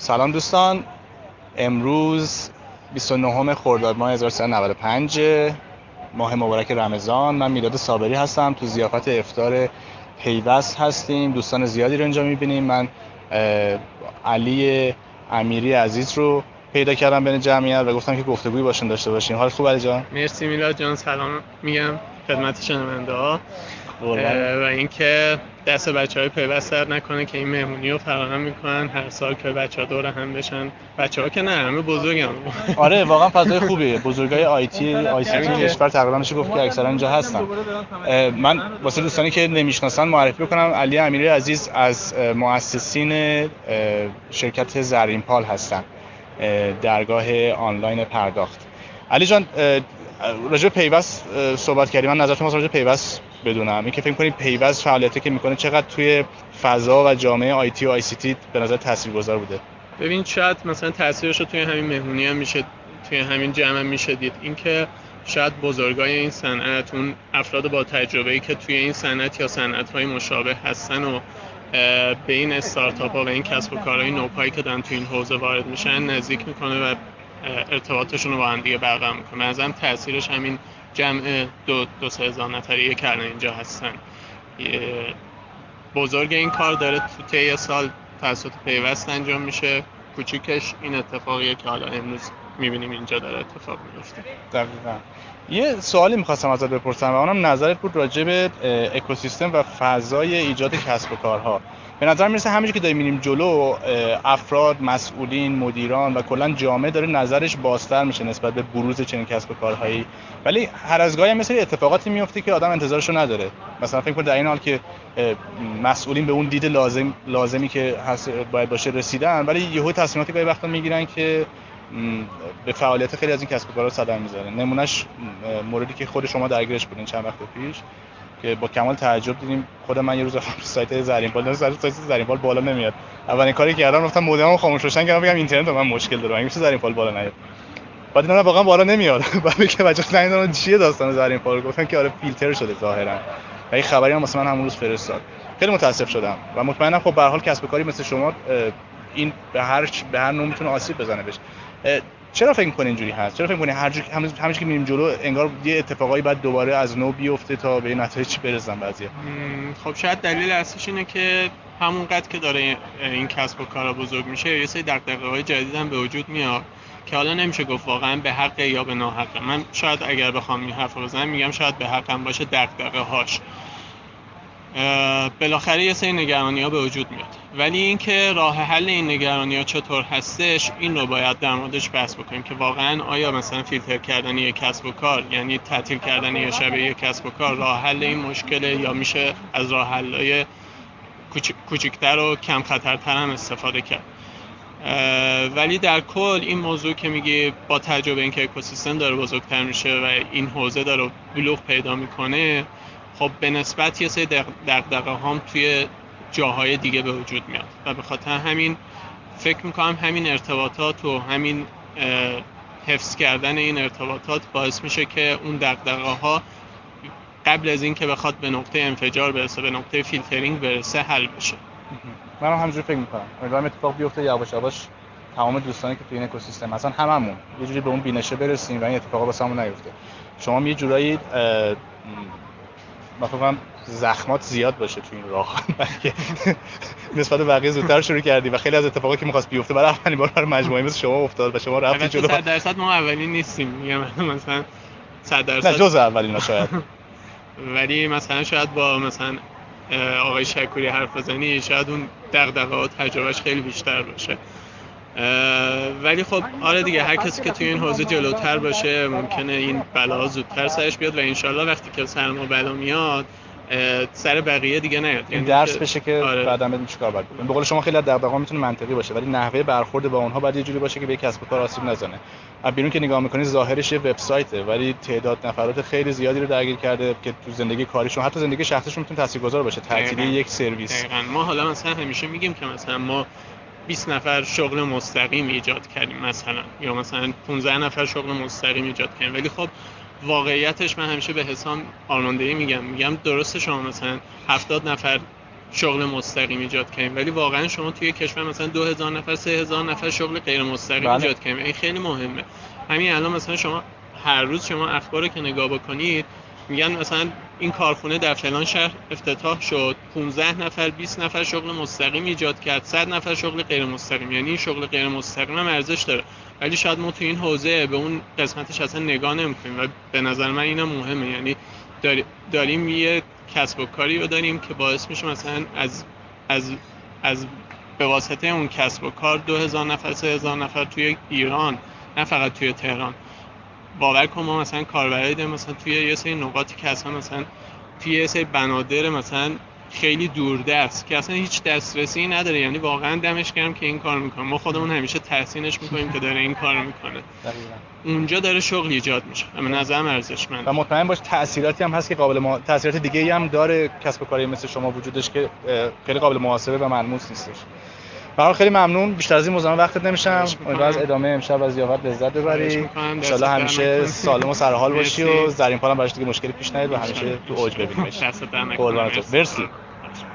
سلام دوستان. امروز 29 خرداد ماه 1395 ماه مبارک رمضان. من میلاد صابری هستم. تو زیافت افطار پیوست هستیم. دوستان زیادی رو اینجا می‌بینیم. من علی امیری عزیز رو پیدا کردم بین جمعیت و گفتم که گفتگوی باشون داشته باشیم حال خوب علی جان؟ مرسی میلاد جان سلام میگم خدمت شنونده ها. و اینکه دست بچه های پیوست سر نکنه که این مهمونی رو فراهم می‌کنن. هر سال که بچه ها دور هم بشن. بچه ها که نه همه بزرگ هم. آره واقعا فضای خوبیه. بزرگای آیتی آی سی تی کشور تقریبا میشه گفت که اکثرا اینجا هستن. من واسه دوستانی که نمی‌شناسن معرفی بکنم. علی امیری عزیز از مؤسسین شرکت زرین پال هستن. درگاه آنلاین پرداخت. علی جان راجع پیوست صحبت کردیم من نظرتون راجع پیوست بدونم. این که فکر کنید پیوست فعالیتی که می‌کنه چقدر توی فضا و جامعه آیتی و آی سی تی به نظر تاثیرگذار بوده؟ ببین شاید مثلا تاثیرش رو توی همین مهمونی هم میشه توی همین جمع هم میشه دید. اینکه شاید بزرگای این صنعت اون افراد با تجربه ای که توی این صنعت یا صنعت های مشابه هستن و به این استارتاپ ها و این کسب و کارهای نوپایی که دارن توی این حوزه وارد میشن نزدیک می‌کنه و ارتباطشون رو با هم دیگه برقرار می‌کنه. از هم تاثیرش همین جمع دو, دو سه هزار نفری که اینجا هستن. بزرگ این کار داره تو طی سال توسط پیوست انجام میشه. کوچیکش این اتفاقیه که حالا امروز می‌بینیم اینجا داره اتفاق میفته دقیقا. یه سوالی می‌خواستم ازت بپرسم و اونم نظرت بود راجع به اکوسیستم و فضای ایجاد کسب و کارها. به نظر می‌رسه همینجوری که داریم میریم جلو افراد مسئولین مدیران و کلا جامعه داره نظرش بازتر میشه نسبت به بروز چنین کسب و کارهایی. ولی هر از گاهی مثل اتفاقاتی میفته که آدم انتظارشو نداره. مثلا فکر کنید در این حال که مسئولین به اون دید لازم لازمی که باید باشه رسیدن ولی یهو تصمیماتی گاهی وقتا می‌گیرن که به فعالیت خیلی از این کسب و کارها صدمه می‌ذاره. نمونهش موردی که خود شما درگیرش بودین چند وقت پیش که با کمال تعجب دیدیم. خود من یه روز رفتم سایت زرین بال سایت زرین بال بالا نمیاد. اولین کاری که کردم رفتم مودمو خاموش روشن کردم بگم اینترنت من مشکل داره میشه زرین بال بالا نیاد؟ بعد دیدم واقعا بالا نمیاد. بعد که بچه‌ها زنگ چیه داستان زرین بال گفتن که آره فیلتر شده ظاهرا. و این خبری هم واسه من همون روز فرستاد. خیلی متاسف شدم. و مطمئنم خب به هر حال کسب کاری مثل شما این به هر به هر نوع می‌تونه آسیب بزنه بهش. چرا فکر می‌کنی اینجوری هست؟ چرا فکر می‌کنی هر جو همش که میریم جلو انگار یه اتفاقایی بعد دوباره از نو بیفته تا به نتایج برسن بعضی خب شاید دلیل اصلیش اینه که همون قد که داره این کسب و کارا بزرگ میشه یه سری دغدغه‌های جدید هم به وجود میاد که حالا نمیشه گفت واقعا به حق یا به ناحق. من شاید اگر بخوام این حرف بزنم میگم شاید به حقم باشه دغدغه بالاخره یه سری نگرانی ها به وجود میاد. ولی اینکه راه حل این نگرانی ها چطور هستش این رو باید در موردش بحث بکنیم که واقعا آیا مثلا فیلتر کردن یک کسب و کار یعنی تعطیل کردن یک شبه یک کسب و کار راه حل این مشکله یا میشه از راه حل های کوچکتر و کم خطرتر هم استفاده کرد. ولی در کل این موضوع که میگی با تجربه اینکه اکوسیستم داره بزرگتر میشه و این حوزه داره بلوغ پیدا می‌کنه خب به نسبت یه سری دقدقه هم توی جاهای دیگه به وجود میاد. و به خاطر همین فکر می‌کنم همین ارتباطات و همین حفظ کردن این ارتباطات باعث میشه که اون دقدقه ها قبل از اینکه بخواد به نقطه انفجار برسه به نقطه فیلترینگ برسه حل بشه. من هم همجوری فکر می‌کنم. امیدوارم اتفاق بیفته یواش یواش تمام دوستانی که توی این اکوسیستم مثلا هممون یه جوری به اون بینشه برسیم و این اتفاقا واسمون نیفته. شما یه جورایی من فکر زخمات زیاد باشه تو این راه. نسبت به بقیه زودتر شروع کردی و خیلی از اتفاقاتی که می‌خواست بیفته برای اولین بار برای مجموعه مثل شما افتاد و شما رفتی جلو. 100 درصد ما اولین نیستیم. میگم مثلا 100 درصد نه جز اولین شاید. ولی مثلا شاید با مثلا آقای شکوری حرف بزنی شاید اون دغدغه و تجربهش خیلی بیشتر باشه. ولی خب آره دیگه هر کسی که توی این حوزه جلوتر باشه ممکنه این بلا زودتر سرش بیاد و انشالله وقتی که سر ما بلا میاد سر بقیه دیگه نیاد. این درس بشه که آره. بعدا بدون چیکار باید بکنیم. به قول شما خیلی از دغدغه‌ها می‌تونه منطقی باشه ولی نحوه برخورد با اونها باید یه جوری باشه که به کسب و کار آسیب نزنه. از بیرون که نگاه می‌کنی ظاهرش یه وبسایته ولی تعداد نفرات خیلی زیادی رو درگیر کرده که تو زندگی کاریشون حتی زندگی شخصیشون می‌تونه تاثیرگذار باشه. تعطیلی یک سرویس. ما حالا مثلا همیشه میگیم که مثلا ما 20 نفر شغل مستقیم ایجاد کردیم مثلا یا مثلا 15 نفر شغل مستقیم ایجاد کردیم. ولی خب واقعیتش من همیشه به حسام آرماندهی میگم. میگم درسته شما مثلا 70 نفر شغل مستقیم ایجاد کنیم ولی واقعا شما توی کشور مثلا 2000 نفر 3000 نفر شغل غیر مستقیم بله. ایجاد کنیم این خیلی مهمه. همین الان مثلا شما هر روز شما اخبار رو که نگاه بکنید میگن مثلا این کارخونه در فلان شهر افتتاح شد. 15 نفر 20 نفر شغل مستقیم ایجاد کرد. 100 نفر شغل غیر مستقیم. یعنی این شغل غیر مستقیم هم ارزش داره. ولی شاید ما تو این حوزه به اون قسمتش اصلا نگاه نمی‌کنیم و به نظر من اینم مهمه. یعنی داریم یه کسب و کاری رو داریم که باعث میشه مثلا از از از به واسطه اون کسب و کار 2000 نفر 3000 نفر توی ایران نه فقط توی تهران. باور کن ما مثلا کاربرای داریم مثلا توی یه سری نقاطی که اصلا مثلا توی یه سری بنادر مثلا خیلی دوردست که اصلا هیچ دسترسی نداره. یعنی واقعا دمش گرم که این کار می‌کنه. ما خودمون همیشه تحسینش می‌کنیم که داره این کار می‌کنه. اونجا داره شغل ایجاد میشه. اما نظرم ارزشمند. و مطمئن باش تاثیراتی هم هست که قابل ما... تاثیرات دیگه هم داره کسب و کاری مثل شما وجودش که خیلی قابل محاسبه و ملموس نیستش. برای خیلی ممنون. بیشتر از این موضوع وقتت نمیشم. امیدوارم از ادامه امشب از زیافت لذت ببری. ان همیشه سالم و سرحال باشی و زرین پالم براش دیگه مشکلی پیش نیاد و همیشه تو اوج ببینیمش. دست مرسی.